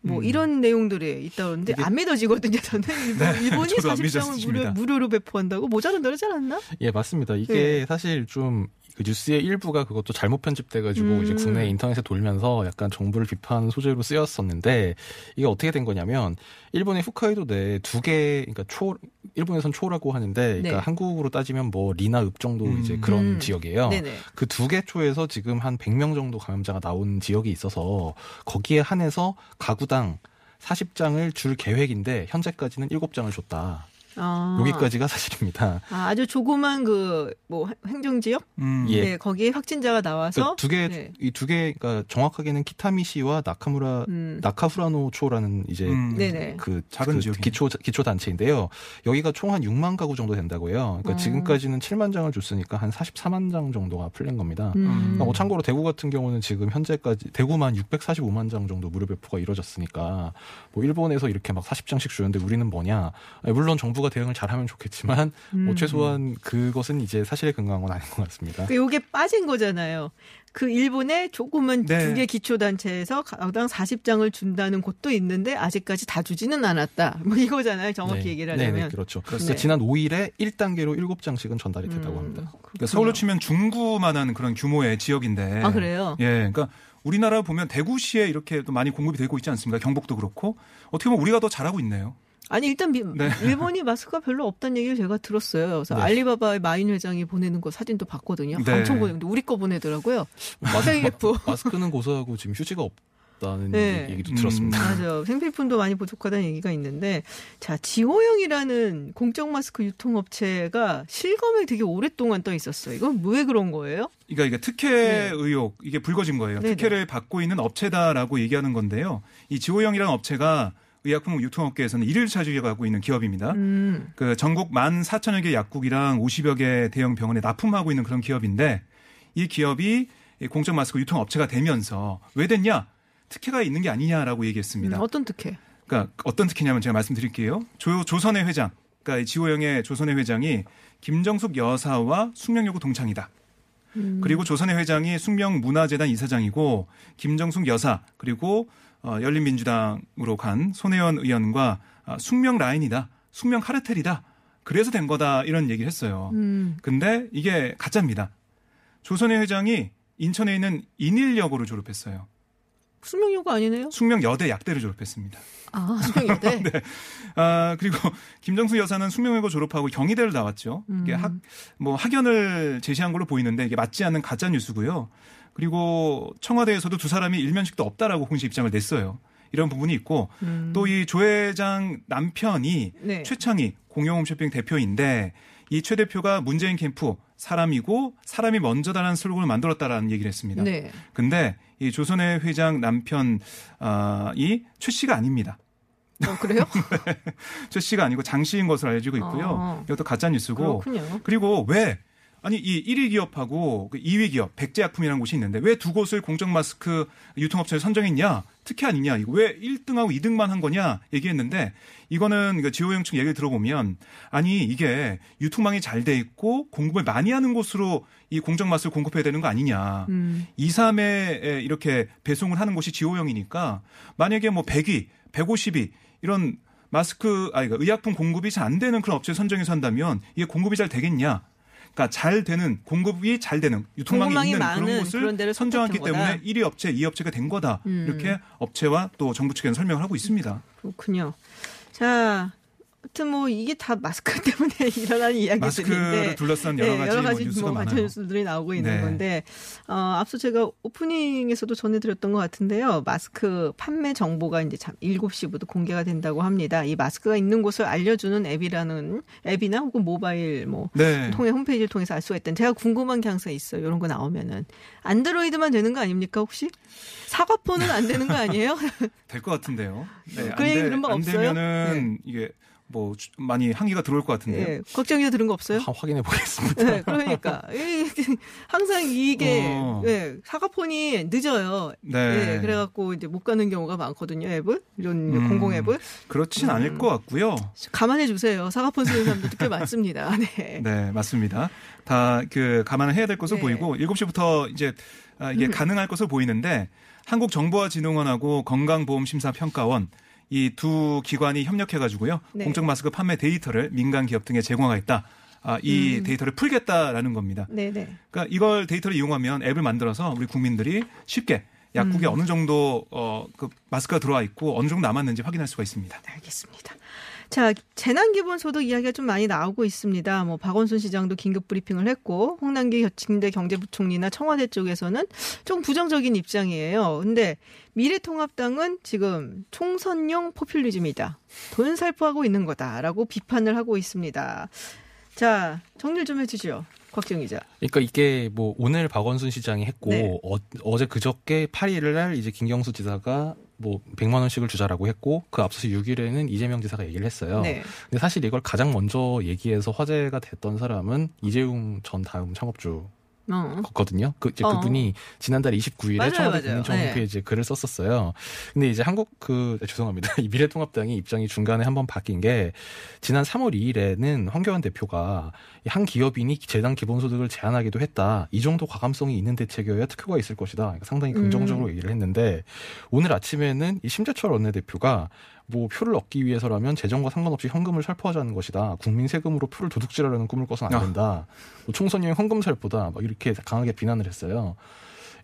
[SPEAKER 1] 뭐
[SPEAKER 7] 음.
[SPEAKER 1] 이런 내용들이 있다는데 안 믿어지거든요. 저는 일본, (laughs)
[SPEAKER 7] 네,
[SPEAKER 1] 일본이
[SPEAKER 7] 저도 안
[SPEAKER 1] 40장을
[SPEAKER 7] 믿어집니다.
[SPEAKER 1] 무료, 무료로 배포한다고 모자란다 그러지 않았나?
[SPEAKER 8] 예, 맞습니다. 이게
[SPEAKER 1] 네.
[SPEAKER 8] 사실 좀 그 뉴스의 일부가 그것도 잘못 편집돼가지고
[SPEAKER 1] 음.
[SPEAKER 8] 이제 국내 인터넷에 돌면서 약간 정부를 비판하는 소재로 쓰였었는데 이게 어떻게 된 거냐면 일본의 홋카이도 내 두 개, 그러니까 초, 일본에선 초라고 하는데, 그러니까
[SPEAKER 1] 네.
[SPEAKER 8] 한국으로 따지면 뭐 리나 읍 정도
[SPEAKER 7] 음.
[SPEAKER 8] 이제 그런
[SPEAKER 1] 음.
[SPEAKER 8] 지역이에요. 그 두 개 초에서 지금 한 100명 정도 감염자가 나온 지역이 있어서 거기에 한해서 가구당 40장을 줄 계획인데 현재까지는 7장을 줬다.
[SPEAKER 1] 아.
[SPEAKER 8] 여기까지가 사실입니다.
[SPEAKER 1] 아, 아주 조그만 그 뭐 행정지역?
[SPEAKER 7] 음.
[SPEAKER 8] 예.
[SPEAKER 1] 네, 거기에 확진자가 나와서
[SPEAKER 8] 두 개,
[SPEAKER 1] 네.
[SPEAKER 8] 이두 개, 그러니까 정확하게는 키타미시와 나카무라,
[SPEAKER 1] 음.
[SPEAKER 8] 나카후라노초라는 이제
[SPEAKER 7] 음.
[SPEAKER 1] 네네.
[SPEAKER 8] 그
[SPEAKER 7] 작은
[SPEAKER 8] 그. 기초 기초 단체인데요. 여기가 총 한 6만 가구 정도 된다고요. 그러니까
[SPEAKER 1] 어.
[SPEAKER 8] 지금까지는 7만 장을 줬으니까 한 44만 장 정도가 풀린 겁니다.
[SPEAKER 1] 음.
[SPEAKER 8] 그러니까 뭐 참고로 대구 같은 경우는 지금 현재까지 대구만 645만 장 정도 무료 배포가 이루어졌으니까 뭐 일본에서 이렇게 막 40장씩 주는데 우리는 뭐냐? 물론 정부가 대응을 잘하면 좋겠지만 뭐
[SPEAKER 1] 음.
[SPEAKER 8] 최소한 그것은 이제 사실에 근거한 건 아닌 것 같습니다.
[SPEAKER 1] 그 요게 빠진 거잖아요. 그 일본의 조그만
[SPEAKER 7] 네.
[SPEAKER 1] 두개 기초단체에서 가당 40장을 준다는 곳도 있는데 아직까지 다 주지는 않았다. 뭐 이거잖아요. 정확히
[SPEAKER 8] 네.
[SPEAKER 1] 얘기를
[SPEAKER 8] 네,
[SPEAKER 1] 하자면.
[SPEAKER 8] 네, 그렇죠.
[SPEAKER 1] 그렇습니다.
[SPEAKER 8] 그래서 지난 5일에 1단계로 7장씩은 전달이 됐다고
[SPEAKER 1] 음,
[SPEAKER 8] 합니다.
[SPEAKER 7] 그러니까 서울로 치면 중구만한 그런 규모의 지역인데.
[SPEAKER 1] 아, 그래요?
[SPEAKER 7] 예, 그러니까 우리나라 보면 대구시에 이렇게 또 많이 공급이 되고 있지 않습니까? 경북도 그렇고 어떻게 보면 우리가 더 잘하고 있네요.
[SPEAKER 1] 아니 일단 미-
[SPEAKER 7] 네.
[SPEAKER 1] 일본이 마스크가 별로 없다는 얘기를 제가 들었어요. 그래서
[SPEAKER 8] 네.
[SPEAKER 1] 알리바바의 마인 회장이 보내는 거 사진도 봤거든요.
[SPEAKER 7] 네.
[SPEAKER 1] 엄청 보내는데 우리 거 보내더라고요. KF. (laughs)
[SPEAKER 8] 마스크는 고사하고 지금 휴지가 없 다는
[SPEAKER 1] 네.
[SPEAKER 8] 얘기도
[SPEAKER 7] 음.
[SPEAKER 8] 들었습니다.
[SPEAKER 1] 맞아. 생필품도 많이 부족하다는 얘기가 있는데, 자, 지호영이라는 공적 마스크 유통업체가 실검에 되게 오랫동안 떠 있었어요. 이건 왜 그런 거예요?
[SPEAKER 7] 그러니까 이게 특혜
[SPEAKER 1] 네.
[SPEAKER 7] 의혹 이게 불거진 거예요.
[SPEAKER 1] 네네.
[SPEAKER 7] 특혜를 받고 있는 업체다라고 얘기하는 건데요. 이 지호영이라는 업체가 의약품 유통업계에서는 1위를 차지하고 있는 기업입니다.
[SPEAKER 1] 음,
[SPEAKER 7] 그 전국 14,000여 개 약국이랑 50여 개 대형 병원에 납품하고 있는 그런 기업인데 이 기업이 이 공적 마스크 유통업체가 되면서 왜 됐냐? 특혜가 있는 게 아니냐라고 얘기했습니다.
[SPEAKER 1] 음, 어떤 특혜?
[SPEAKER 7] 그러니까 어떤 특혜냐면 제가 말씀드릴게요. 조, 조선의 회장, 그러니까 이 지호영의 조선의 회장이 김정숙 여사와 숙명여고 동창이다.
[SPEAKER 1] 음.
[SPEAKER 7] 그리고 조선의 회장이 숙명문화재단 이사장이고 김정숙 여사 그리고 어, 열린민주당으로 간 손혜원 의원과 아, 숙명 라인이다. 숙명 카르텔이다. 그래서 된 거다 이런 얘기를 했어요.
[SPEAKER 1] 음,
[SPEAKER 7] 근데 이게 가짜입니다. 조선의 회장이 인천에 있는 인일여고를 졸업했어요.
[SPEAKER 1] 수명요가 아니네요?
[SPEAKER 7] 숙명여대 약대를 졸업했습니다.
[SPEAKER 1] 아, 수명여대? (laughs)
[SPEAKER 7] 네. 아, 그리고 김정수 여사는 숙명여고 졸업하고 경희대를 나왔죠. 이게
[SPEAKER 1] 음.
[SPEAKER 7] 학, 뭐 학연을 제시한 걸로 보이는데 이게 맞지 않는 가짜 뉴스고요. 그리고 청와대에서도 두 사람이 일면식도 없다라고 공식 입장을 냈어요. 이런 부분이 있고
[SPEAKER 1] 음.
[SPEAKER 7] 또이 조 회장 남편이
[SPEAKER 1] 네.
[SPEAKER 7] 최창희 공영홈쇼핑 대표인데 이 최 대표가 문재인 캠프 사람이고 사람이 먼저다라는 슬로건을 만들었다라는 얘기를 했습니다.
[SPEAKER 1] 네.
[SPEAKER 7] 근데 이 조선의 회장 남편 아, 이최 씨가 아닙니다.
[SPEAKER 1] 어, 그래요? (laughs)
[SPEAKER 7] 최 씨가 아니고 장 씨인 것으로 알려지고 있고요.
[SPEAKER 1] 아.
[SPEAKER 7] 이것도 가짜 뉴스고.
[SPEAKER 1] 그렇군요.
[SPEAKER 7] 그리고 왜 아니 이 1위 기업하고 그 2위 기업 백제약품이라는 곳이 있는데 왜 두 곳을 공적 마스크 유통업체를 선정했냐? 특혜 아니냐? 이거 왜 1등하고 2등만 한 거냐? 얘기했는데 이거는 그 지호영 측 얘기를 들어보면 아니 이게 유통망이 잘 돼 있고 공급을 많이 하는 곳으로 이 공적 마스크를 공급해야 되는 거 아니냐?
[SPEAKER 1] 음.
[SPEAKER 7] 2, 3에 이렇게 배송을 하는 곳이 지호영이니까 만약에 뭐 100위, 150위 이런 마스크 아니 그러니까 의약품 공급이 잘 안 되는 그런 업체 선정해서 한다면 이게 공급이 잘 되겠냐? 그러니까 잘 되는 공급이 잘 되는 유통망이
[SPEAKER 1] 공급망이
[SPEAKER 7] 있는 그런
[SPEAKER 1] 그런
[SPEAKER 7] 곳을
[SPEAKER 1] 데를
[SPEAKER 7] 선정했기 때문에
[SPEAKER 1] 거다.
[SPEAKER 7] 1위 업체, 2위 업체가 된 거다.
[SPEAKER 1] 음.
[SPEAKER 7] 이렇게 업체와 또 정부 측에는 설명을 하고 있습니다.
[SPEAKER 1] 그렇군요. 자, 하여튼 뭐 이게 다 마스크 (laughs) 때문에 일어나는 이야기들인데
[SPEAKER 7] 마스크를 둘러싼 여러 가지, 뭐 뉴스가
[SPEAKER 1] 뭐
[SPEAKER 7] 많아요.
[SPEAKER 1] 뉴스들이 나오고 있는
[SPEAKER 7] 네.
[SPEAKER 1] 건데 어, 앞서 제가 오프닝에서도 전해드렸던 것 같은데요. 마스크 판매 정보가 이제 참 7시부터 공개가 된다고 합니다. 이 마스크가 있는 곳을 알려주는 앱이라는 앱이나 혹은 모바일 뭐
[SPEAKER 7] 네.
[SPEAKER 1] 통해 홈페이지를 통해서 알 수가 있다는 제가 궁금한 게 항상 있어요. 이런 거 나오면은 안드로이드만 되는 거 아닙니까 혹시? 사과폰은 안 되는 거 아니에요? (laughs)
[SPEAKER 7] 될 것 같은데요. 네,
[SPEAKER 1] 그 얘기 들은
[SPEAKER 7] 바안
[SPEAKER 1] 없어요? 네.
[SPEAKER 7] 되면은 이게 뭐 주- 많이 한기가 들어올 것 같은데요.
[SPEAKER 1] 예, 걱정이 들은 거 없어요?
[SPEAKER 8] 한- 확인해 보겠습니다.
[SPEAKER 1] 네, 그러니까 이- 항상 이게
[SPEAKER 7] 어.
[SPEAKER 1] 예, 사과폰이 늦어요.
[SPEAKER 7] 네.
[SPEAKER 1] 예, 그래갖고 이제 못 가는 경우가 많거든요. 앱을 이런
[SPEAKER 7] 음.
[SPEAKER 1] 공공 앱을
[SPEAKER 7] 그렇진
[SPEAKER 1] 음.
[SPEAKER 7] 않을 것 같고요.
[SPEAKER 1] 감안해 주세요. 사과폰 쓰는 사람들도 꽤 많습니다. (laughs) 네.
[SPEAKER 7] 네, 맞습니다. 다 그 감안을 해야 될 것으로
[SPEAKER 1] 네.
[SPEAKER 7] 보이고 7시부터 이제 아, 이게
[SPEAKER 1] 음.
[SPEAKER 7] 가능할 것으로 보이는데 한국정보화진흥원하고 건강보험심사평가원 이 두 기관이 협력해 가지고요.
[SPEAKER 1] 네.
[SPEAKER 7] 공적 마스크 판매 데이터를 민간 기업 등에 제공하겠다. 아, 이
[SPEAKER 1] 음.
[SPEAKER 7] 데이터를 풀겠다라는 겁니다.
[SPEAKER 1] 네, 네.
[SPEAKER 7] 그러니까 이걸 데이터를 이용하면 앱을 만들어서 우리 국민들이 쉽게 약국에
[SPEAKER 1] 음.
[SPEAKER 7] 어느 정도 어, 그 마스크가 들어와 있고 어느 정도 남았는지 확인할 수가 있습니다.
[SPEAKER 1] 알겠습니다. 자, 재난기본소득 이야기가 좀 많이 나오고 있습니다. 뭐 박원순 시장도 긴급 브리핑을 했고 홍남기 진대 경제부총리나 청와대 쪽에서는 좀 부정적인 입장이에요. 근데 미래통합당은 지금 총선용 포퓰리즘이다. 돈 살포하고 있는 거다라고 비판을 하고 있습니다. 자, 정리를 좀 해주시죠. 곽정 기자.
[SPEAKER 8] 그러니까 이게 뭐 오늘 박원순 시장이 했고
[SPEAKER 1] 네.
[SPEAKER 8] 어, 제 그저께 8일 날 이제 김경수 지사가 뭐 100만 원씩을 주자라고 했고 그 앞서서 6일에는 이재명 지사가 얘기를 했어요.
[SPEAKER 1] 네.
[SPEAKER 8] 근데 사실 이걸 가장 먼저 얘기해서 화제가 됐던 사람은 이재용 전 다음 창업주
[SPEAKER 1] 어.
[SPEAKER 8] 거든요. 그 이제
[SPEAKER 1] 어.
[SPEAKER 8] 그분이 지난달 29일에
[SPEAKER 1] 맞아요,
[SPEAKER 8] 청와대. 국민청
[SPEAKER 1] 네.
[SPEAKER 8] 홈페이지에 글을 썼었어요. 근데 이제 한국 그 죄송합니다. (laughs) 이 미래통합당이 입장이 중간에 한번 바뀐 게 지난 3월 2일에는 황교안 대표가 이한 기업인이 재단 기본소득을 제한하기도 했다. 이 정도 과감성이 있는 대책이어야 특효가 있을 것이다. 그러니까 상당히 긍정적으로
[SPEAKER 1] 음.
[SPEAKER 8] 얘기를 했는데 오늘 아침에는 이 심재철 원내대표가 뭐 표를 얻기 위해서라면 재정과 상관없이 현금을 살포하자는 것이다. 국민 세금으로 표를 도둑질하려는 꿈을 꿔서는 안
[SPEAKER 7] 아.
[SPEAKER 8] 된다. 뭐 총선용 현금 살포다. 막 이렇게 강하게 비난을 했어요.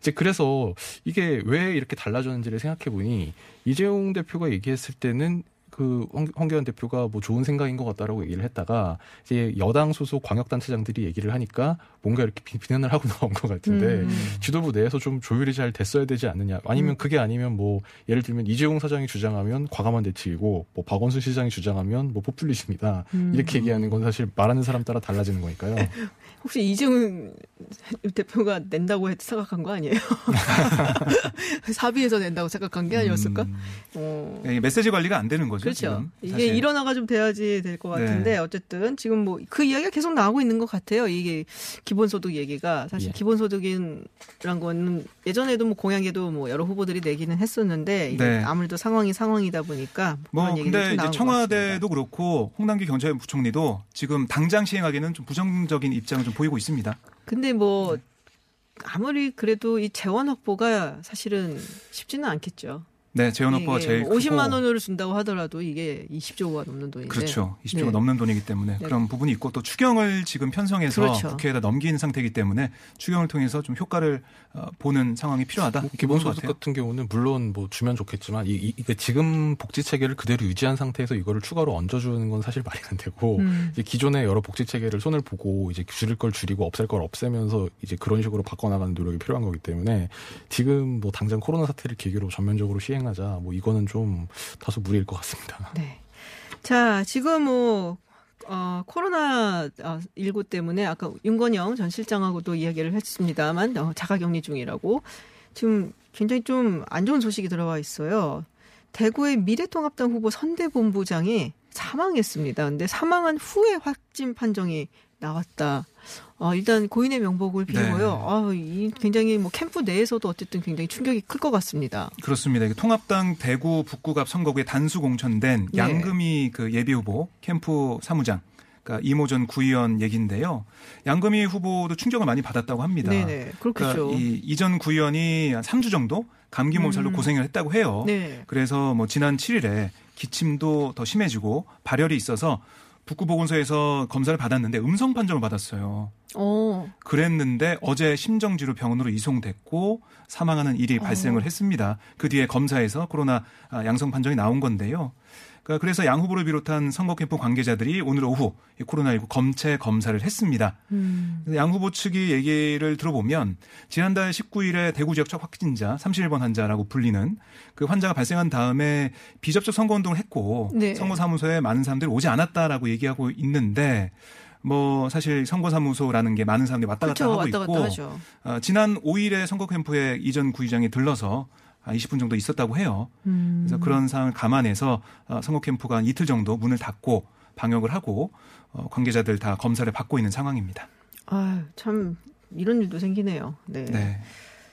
[SPEAKER 8] 이제 그래서 이게 왜 이렇게 달라졌는지를 생각해 보니 이재용 대표가 얘기했을 때는 그 황- 황교안 대표가 뭐 좋은 생각인 것 같다라고 얘기를 했다가 이제 여당 소속 광역단체장들이 얘기를 하니까 뭔가 이렇게 비- 비난을 하고 (laughs) 나온 것 같은데
[SPEAKER 1] 음.
[SPEAKER 8] 지도부 내에서 좀 조율이 잘 됐어야 되지 않느냐 아니면
[SPEAKER 1] 음.
[SPEAKER 8] 그게 아니면 뭐 예를 들면 이재용 사장이 주장하면 과감한 대책이고 뭐 박원순 시장이 주장하면 뭐 포퓰리즘이다
[SPEAKER 1] 음.
[SPEAKER 8] 이렇게 얘기하는 건 사실 말하는 사람 따라 달라지는 거니까요. (laughs)
[SPEAKER 1] 혹시 이재용 대표가 낸다고 해- 생각한 거 아니에요? (laughs) 사비에서 낸다고 생각한 게 아니었을까?
[SPEAKER 7] 음,
[SPEAKER 1] 어.
[SPEAKER 7] 이 메시지 관리가 안 되는 거죠.
[SPEAKER 1] 그렇죠.
[SPEAKER 7] 지금,
[SPEAKER 1] 이게. 일원화가 좀 돼야지 될 것 같은데
[SPEAKER 7] 네.
[SPEAKER 1] 어쨌든 지금 뭐 그 이야기가 계속 나오고 있는 것 같아요. 이게 기본소득 얘기가 사실
[SPEAKER 8] 예.
[SPEAKER 1] 기본소득이란 거는 예전에도 뭐 공약에도 뭐 여러 후보들이 내기는 했었는데
[SPEAKER 7] 네.
[SPEAKER 1] 아무래도 상황이 상황이다 보니까
[SPEAKER 7] 뭐
[SPEAKER 1] 그런 얘기들이
[SPEAKER 7] 근데
[SPEAKER 1] 좀
[SPEAKER 7] 이제 청와대도. 그렇고 홍남기 경제부총리도 지금 당장 시행하기는 좀 부정적인 입장을 좀 보이고 있습니다.
[SPEAKER 1] 근데 뭐 아무리 그래도 이 재원 확보가 사실은 쉽지는 않겠죠.
[SPEAKER 7] 네, 재원 확보가
[SPEAKER 1] 이게
[SPEAKER 7] 제일
[SPEAKER 1] 뭐 50만
[SPEAKER 7] 크고
[SPEAKER 1] 원을 준다고 하더라도 이게 20조가 넘는 돈인데.
[SPEAKER 7] 그렇죠. 20조가
[SPEAKER 1] 네.
[SPEAKER 7] 넘는 돈이기 때문에
[SPEAKER 1] 네.
[SPEAKER 7] 그런 부분이 있고 또 추경을 지금 편성해서
[SPEAKER 1] 그렇죠.
[SPEAKER 7] 국회에다 넘긴 상태이기 때문에 추경을 통해서 좀 효과를 어, 보는 상황이 필요하다.
[SPEAKER 8] 뭐 기본소득. 같은 경우는 물론 뭐 주면 좋겠지만 이, 이, 이게 지금 복지 체계를 그대로 유지한 상태에서 이거를 추가로 얹어주는 건 사실 말이 안 되고
[SPEAKER 1] 음.
[SPEAKER 8] 이제 기존의 여러 복지 체계를 손을 보고 이제 줄일 걸 줄이고 없앨 걸 없애면서 이제 그런 식으로 바꿔나가는 노력이 필요한 거기 때문에 지금 뭐 당장 코로나 사태를 계기로 전면적으로 시행 하자 뭐 이거는 좀 다소 무리일 것 같습니다. (laughs)
[SPEAKER 1] 네. 자, 지금 뭐, 어, 코로나 19 때문에 아까 윤건영 전 실장하고도 이야기를 했습니다만, 어, 자가격리 중이라고. 지금 굉장히 좀 안 좋은 소식이 들어와 있어요. 대구의 미래통합당 후보 선대본부장이 사망했습니다. 근데 사망한 후에 확진 판정이 나왔다. 어, 일단 고인의 명복을 빌고요.
[SPEAKER 7] 네.
[SPEAKER 1] 아, 이 굉장히 뭐 캠프 내에서도 어쨌든 굉장히 충격이 클 것 같습니다.
[SPEAKER 7] 그렇습니다. 통합당 대구 북구갑 선거구에 단수 공천된
[SPEAKER 1] 네.
[SPEAKER 7] 양금희 그 예비 후보 캠프 사무장. 그러니까 이모 전 구의원 얘기인데요. 양금희 후보도 충격을 많이 받았다고 합니다.
[SPEAKER 1] 네네. 그렇겠죠.
[SPEAKER 7] 그러니까 이 이전 구의원이 한 3주 정도 감기 몸살로
[SPEAKER 1] 음.
[SPEAKER 7] 고생을 했다고 해요.
[SPEAKER 1] 네.
[SPEAKER 7] 그래서 뭐 지난 7일에 기침도 더 심해지고 발열이 있어서 북구보건소에서 검사를 받았는데 음성 판정을 받았어요.
[SPEAKER 1] 어,
[SPEAKER 7] 그랬는데 어제 심정지로 병원으로 이송됐고 사망하는 일이 발생을
[SPEAKER 1] 어.
[SPEAKER 7] 했습니다. 그 뒤에 검사에서 코로나 아, 양성 판정이 나온 건데요. 그러니까 그래서 양 후보를 비롯한 선거 캠프 관계자들이 오늘 오후 이 코로나19 검체 검사를 했습니다.
[SPEAKER 1] 음.
[SPEAKER 7] 양 후보 측이 얘기를 들어보면 지난달 19일에 대구 지역 첫 확진자 31번 환자라고 불리는 그 환자가 발생한 다음에 비접촉 선거 운동을 했고
[SPEAKER 1] 네.
[SPEAKER 7] 선거 사무소에 많은 사람들이 오지 않았다라고 얘기하고 있는데 뭐 사실 선거사무소라는 게 많은 사람들이 왔다 갔다
[SPEAKER 1] 그렇죠.
[SPEAKER 7] 하고
[SPEAKER 1] 왔다
[SPEAKER 7] 있고
[SPEAKER 1] 갔다.
[SPEAKER 7] 어, 지난 5일에 선거 캠프에 이전 구의장이 들러서 20분 정도 있었다고 해요.
[SPEAKER 1] 음.
[SPEAKER 7] 그래서 그런 상황을 감안해서 어, 선거 캠프가 한 이틀 정도 문을 닫고 방역을 하고 어, 관계자들 다 검사를 받고 있는 상황입니다.
[SPEAKER 1] 아, 참 이런 일도 생기네요. 네.
[SPEAKER 7] 네.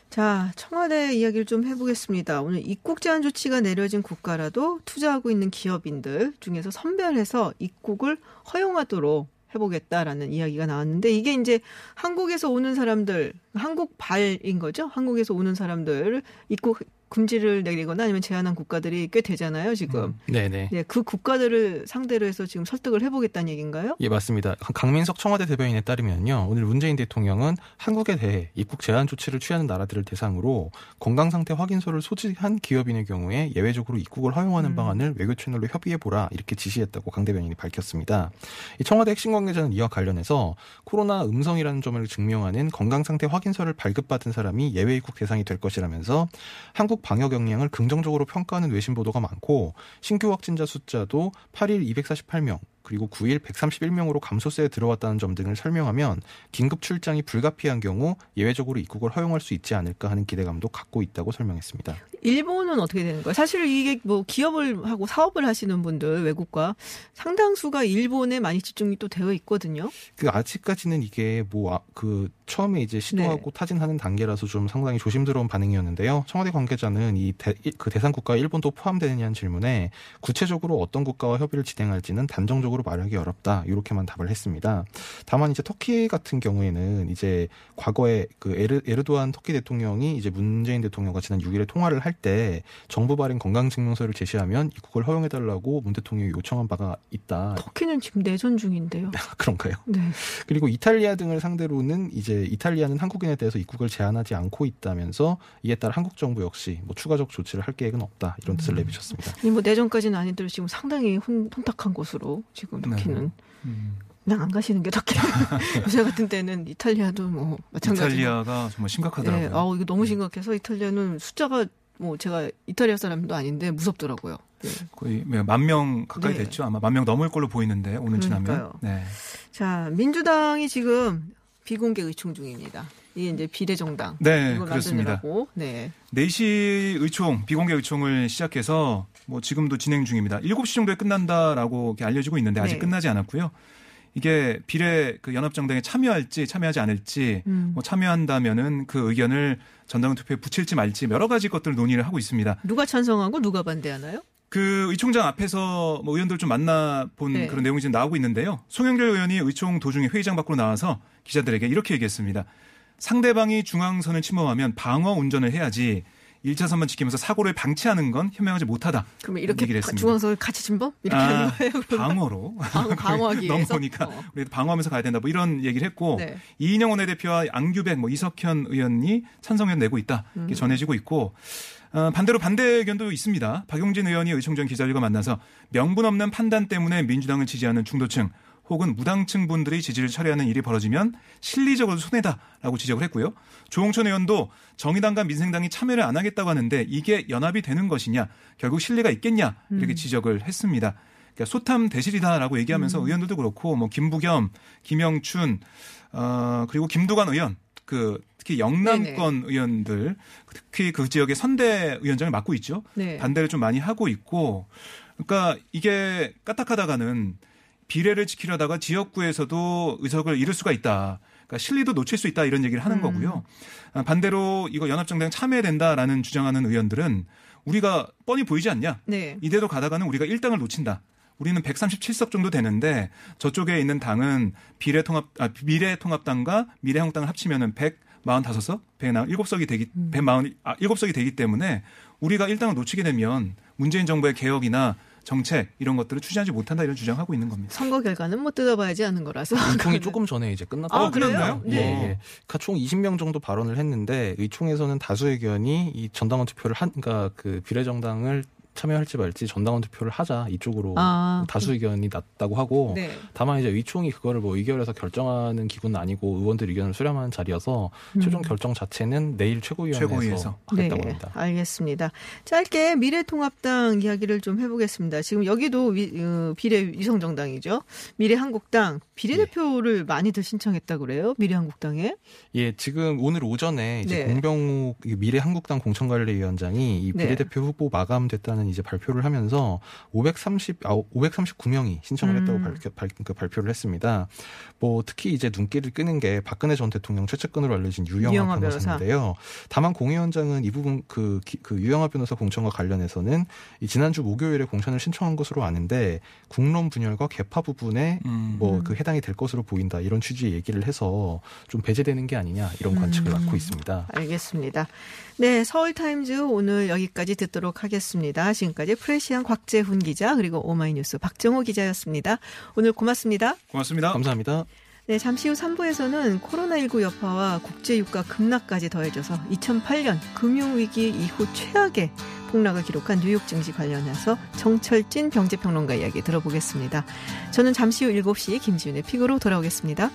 [SPEAKER 1] 자, 청와대 이야기를 좀 해보겠습니다. 오늘 입국 제한 조치가 내려진 국가라도 투자하고 있는 기업인들 중에서 선별해서 입국을 허용하도록 해보겠다라는 이야기가 나왔는데 이게 이제 한국에서 오는 사람들, 한국 발인 거죠? 한국에서 오는 사람들 입국 금지를 내리거나 아니면 제한한 국가들이 꽤 되잖아요, 지금.
[SPEAKER 8] 네네.
[SPEAKER 1] 네, 그 국가들을 상대로 해서 지금 설득을 해보겠다는 얘기인가요?
[SPEAKER 8] 예, 맞습니다. 강민석 청와대 대변인에 따르면요. 오늘 문재인 대통령은 한국에 대해 입국 제한 조치를 취하는 나라들을 대상으로 건강 상태 확인서를 소지한 기업인의 경우에 예외적으로 입국을 허용하는
[SPEAKER 1] 음.
[SPEAKER 8] 방안을 외교 채널로 협의해 보라 이렇게 지시했다고 강 대변인이 밝혔습니다. 이 청와대 핵심 관계자는 이와 관련해서 코로나 음성이라는 점을 증명하는 건강 상태 확인 서를 발급받은 사람이 예외 입국 대상이 될 것이라면서 한국 방역 역량을 긍정적으로 평가하는 외신 보도가 많고 신규 확진자 숫자도 8일 248명 그리고 9일 131명으로 감소세에 들어왔다는 점 등을 설명하면 긴급 출장이 불가피한 경우 예외적으로 입국을 허용할 수 있지 않을까 하는 기대감도 갖고 있다고 설명했습니다.
[SPEAKER 1] 일본은 어떻게 되는 거예요? 사실 이게 뭐 기업을 하고 사업을 하시는 분들 외국과 상당수가 일본에 많이 집중이 또 되어 있거든요.
[SPEAKER 8] 그 아직까지는 이게 뭐 그 처음에 이제 시도하고
[SPEAKER 1] 네.
[SPEAKER 8] 타진하는 단계라서 좀 상당히 조심스러운 반응이었는데요. 청와대 관계자는 이 그 대상 국가 일본도 포함되느냐는 질문에 구체적으로 어떤 국가와 협의를 진행할지는 단정적으로 말하기 어렵다 이렇게만 답을 했습니다. 다만 이제 터키 같은 경우에는 이제 과거에 그 에르, 에르도안 터키 대통령이 이제 문재인 대통령과 지난 6일에 통화를 할 때 정부 발행 건강증명서를 제시하면 입국을 허용해달라고 문 대통령이 요청한 바가 있다.
[SPEAKER 1] 터키는 지금 내전 중인데요. (laughs)
[SPEAKER 8] 그런가요?
[SPEAKER 1] 네.
[SPEAKER 8] 그리고 이탈리아 등을 상대로는 이제 이탈리아는 한국인에 대해서 입국을 제한하지 않고 있다면서 이에 따라 한국 정부 역시 뭐 추가적 조치를 할 계획은 없다 이런 뜻을 내비쳤습니다.
[SPEAKER 1] 아니 뭐 내전까지는 아니더라도 지금 상당히 혼, 혼탁한 곳으로 지금 터키는
[SPEAKER 7] 음.
[SPEAKER 1] 그냥 안 가시는 게 터키. (laughs) 요새 같은 때는 이탈리아도 뭐 마찬가지로.
[SPEAKER 7] 이탈리아가 정말 심각하더라고요.
[SPEAKER 1] 네, 아우 이거 너무 심각해서 이탈리아는 숫자가 뭐 제가 이탈리아 사람도 아닌데 무섭더라고요. 네.
[SPEAKER 7] 거의 만 명 가까이
[SPEAKER 1] 네.
[SPEAKER 7] 됐죠. 아마 만 명 넘을 걸로 보이는데 오늘 지나면.
[SPEAKER 1] 그러니까요.
[SPEAKER 7] 네.
[SPEAKER 1] 자 민주당이 지금 비공개 의총 중입니다. 이게 이제 비례정당.
[SPEAKER 7] 네, 그렇습니다.
[SPEAKER 1] 네.
[SPEAKER 7] 4시 의총, 비공개 의총을 시작해서 뭐 지금도 진행 중입니다. 7시 정도에 끝난다라고 알려지고 있는데 아직
[SPEAKER 1] 네.
[SPEAKER 7] 끝나지 않았고요. 이게 비례 그 연합정당에 참여할지 참여하지 않을지
[SPEAKER 1] 음.
[SPEAKER 7] 뭐 참여한다면은 그 의견을 전당 투표에 붙일지 말지 여러 가지 것들을 논의를 하고 있습니다.
[SPEAKER 1] 누가 찬성하고 누가 반대하나요?
[SPEAKER 7] 그 의총장 앞에서 뭐 의원들 좀 만나본
[SPEAKER 1] 네.
[SPEAKER 7] 그런 내용이 지금 나오고 있는데요. 송영길 의원이 의총 도중에 회의장 밖으로 나와서 기자들에게 이렇게 얘기했습니다. 상대방이 중앙선을 침범하면 방어 운전을 해야지 1차 선만 지키면서 사고를 방치하는 건 현명하지 못하다.
[SPEAKER 1] 그러면 이렇게
[SPEAKER 7] 얘기를 했습니다.
[SPEAKER 1] 중앙선을 같이 침범? 이렇게
[SPEAKER 7] 아,
[SPEAKER 1] 하는 거예요?
[SPEAKER 7] 방어로
[SPEAKER 1] 방- (laughs) 방어하기 위해서?
[SPEAKER 7] 넘어오니까
[SPEAKER 1] 어.
[SPEAKER 7] 우리 방어하면서 가야 된다. 뭐 이런 얘기를 했고
[SPEAKER 1] 네.
[SPEAKER 7] 이인영 원내대표와 안규백, 뭐 이석현 의원이 찬성을 내고 있다. 이렇게
[SPEAKER 1] 음.
[SPEAKER 7] 전해지고 있고 어, 반대로 반대 의견도 있습니다. 박용진 의원이 의총전 기자들과 만나서 명분 없는 판단 때문에 민주당을 지지하는 중도층 혹은 무당층 분들이 지지를 철회하는 일이 벌어지면 실리적으로 손해다라고 지적을 했고요. 조홍천 의원도 정의당과 민생당이 참여를 안 하겠다고 하는데 이게 연합이 되는 것이냐 결국 실리가 있겠냐 이렇게 지적을 했습니다. 그러니까 소탐 대실이다라고 얘기하면서 의원들도 그렇고 뭐 김부겸, 김영춘 어, 그리고 김두관 의원 그 특히 영남권 의원들 특히 그 지역의 선대 위원장을 맡고 있죠.
[SPEAKER 1] 네.
[SPEAKER 7] 반대를 좀 많이 하고 있고 그러니까 이게 까딱하다가는 비례를 지키려다가 지역구에서도 의석을 잃을 수가 있다. 그러니까 실리도 놓칠 수 있다 이런 얘기를 하는
[SPEAKER 1] 음.
[SPEAKER 7] 거고요. 아, 반대로 이거 연합정당 참여해야 된다라는 주장하는 의원들은 우리가 뻔히 보이지 않냐?
[SPEAKER 1] 네.
[SPEAKER 7] 이대로 가다가는 우리가 1당을 놓친다. 우리는 137석 정도 되는데 저쪽에 있는 당은 비례통합 아, 미래통합당과 미래한국당을 합치면은 145석, 147석이 되기
[SPEAKER 1] 음.
[SPEAKER 7] 140 아, 7석이 되기 때문에 우리가 1당을 놓치게 되면 문재인 정부의 개혁이나 정책 이런 것들을 추진하지 못한다 이런 주장하고 있는 겁니다.
[SPEAKER 1] 선거 결과는 뭐 뜯어봐야지 하는 거라서.
[SPEAKER 8] 의총이 조금 전에 이제 끝났다.
[SPEAKER 1] 아,
[SPEAKER 7] 어, 끝났나요?
[SPEAKER 1] 그래요?
[SPEAKER 8] 예,
[SPEAKER 1] 네.
[SPEAKER 8] 예. 그러니까 총 20명 정도 발언을 했는데 의총에서는 다수 의견이 이 전당원 투표를 한, 그러니까 그 비례정당을 참여할지 말지 전당원 투표를 하자 이쪽으로
[SPEAKER 1] 아,
[SPEAKER 8] 다수 의견이 났다고 하고
[SPEAKER 1] 네.
[SPEAKER 8] 다만 이제 의총이 그거를 뭐 의결해서 결정하는 기구는 아니고 의원들 의견을 수렴하는 자리여서
[SPEAKER 1] 음.
[SPEAKER 8] 최종 결정 자체는 내일 최고위원회에서
[SPEAKER 7] 최고위에서.
[SPEAKER 8] 하겠다고
[SPEAKER 1] 네,
[SPEAKER 8] 합니다.
[SPEAKER 1] 알겠습니다. 짧게 미래통합당 이야기를 좀 해보겠습니다. 지금 여기도 위, 어, 비례 위성정당이죠. 미래한국당 비례대표를 많이들 신청했다고 그래요. 미래한국당에.
[SPEAKER 8] 예, 지금 오늘 오전에 이제
[SPEAKER 1] 네.
[SPEAKER 8] 공병욱 이 미래한국당 공천관리위원장이 이
[SPEAKER 1] 네.
[SPEAKER 8] 비례대표 후보 마감됐다는 이제 발표를 하면서 530, 아, 539명이 신청을 했다고
[SPEAKER 1] 음.
[SPEAKER 8] 발표, 발, 그 발표를 했습니다. 뭐 특히 이제 눈길을 끄는 게 박근혜 전 대통령 최측근으로 알려진 유영하,
[SPEAKER 1] 유영하 변호사.
[SPEAKER 8] 변호사인데요. 다만 공 위원장은 이 부분 그, 기- 그 유영하 변호사 공천과 관련해서는 이 지난주 목요일에 공천을 신청한 것으로 아는데 국론 분열과 계파 부분에
[SPEAKER 7] 음.
[SPEAKER 8] 뭐그 해당이 될 것으로 보인다 이런 취지의 얘기를 해서 좀 배제되는 게 아니냐 이런 관측을
[SPEAKER 1] 음.
[SPEAKER 8] 낳고 있습니다.
[SPEAKER 1] 알겠습니다. 네, 서울 타임즈 오늘 여기까지 듣도록 하겠습니다. 지금까지 프레시안 곽재훈 기자 그리고 오마이뉴스 박정호 기자였습니다. 오늘 고맙습니다.
[SPEAKER 7] 고맙습니다.
[SPEAKER 8] 감사합니다.
[SPEAKER 1] 네, 잠시 후 3부에서는 코로나19 여파와 국제유가 급락까지 더해져서 2008년 금융위기 이후 최악의 폭락을 기록한 뉴욕 증시 관련해서 정철진 경제평론가 이야기 들어보겠습니다. 저는 잠시 후 7시 김지윤의 픽으로 돌아오겠습니다.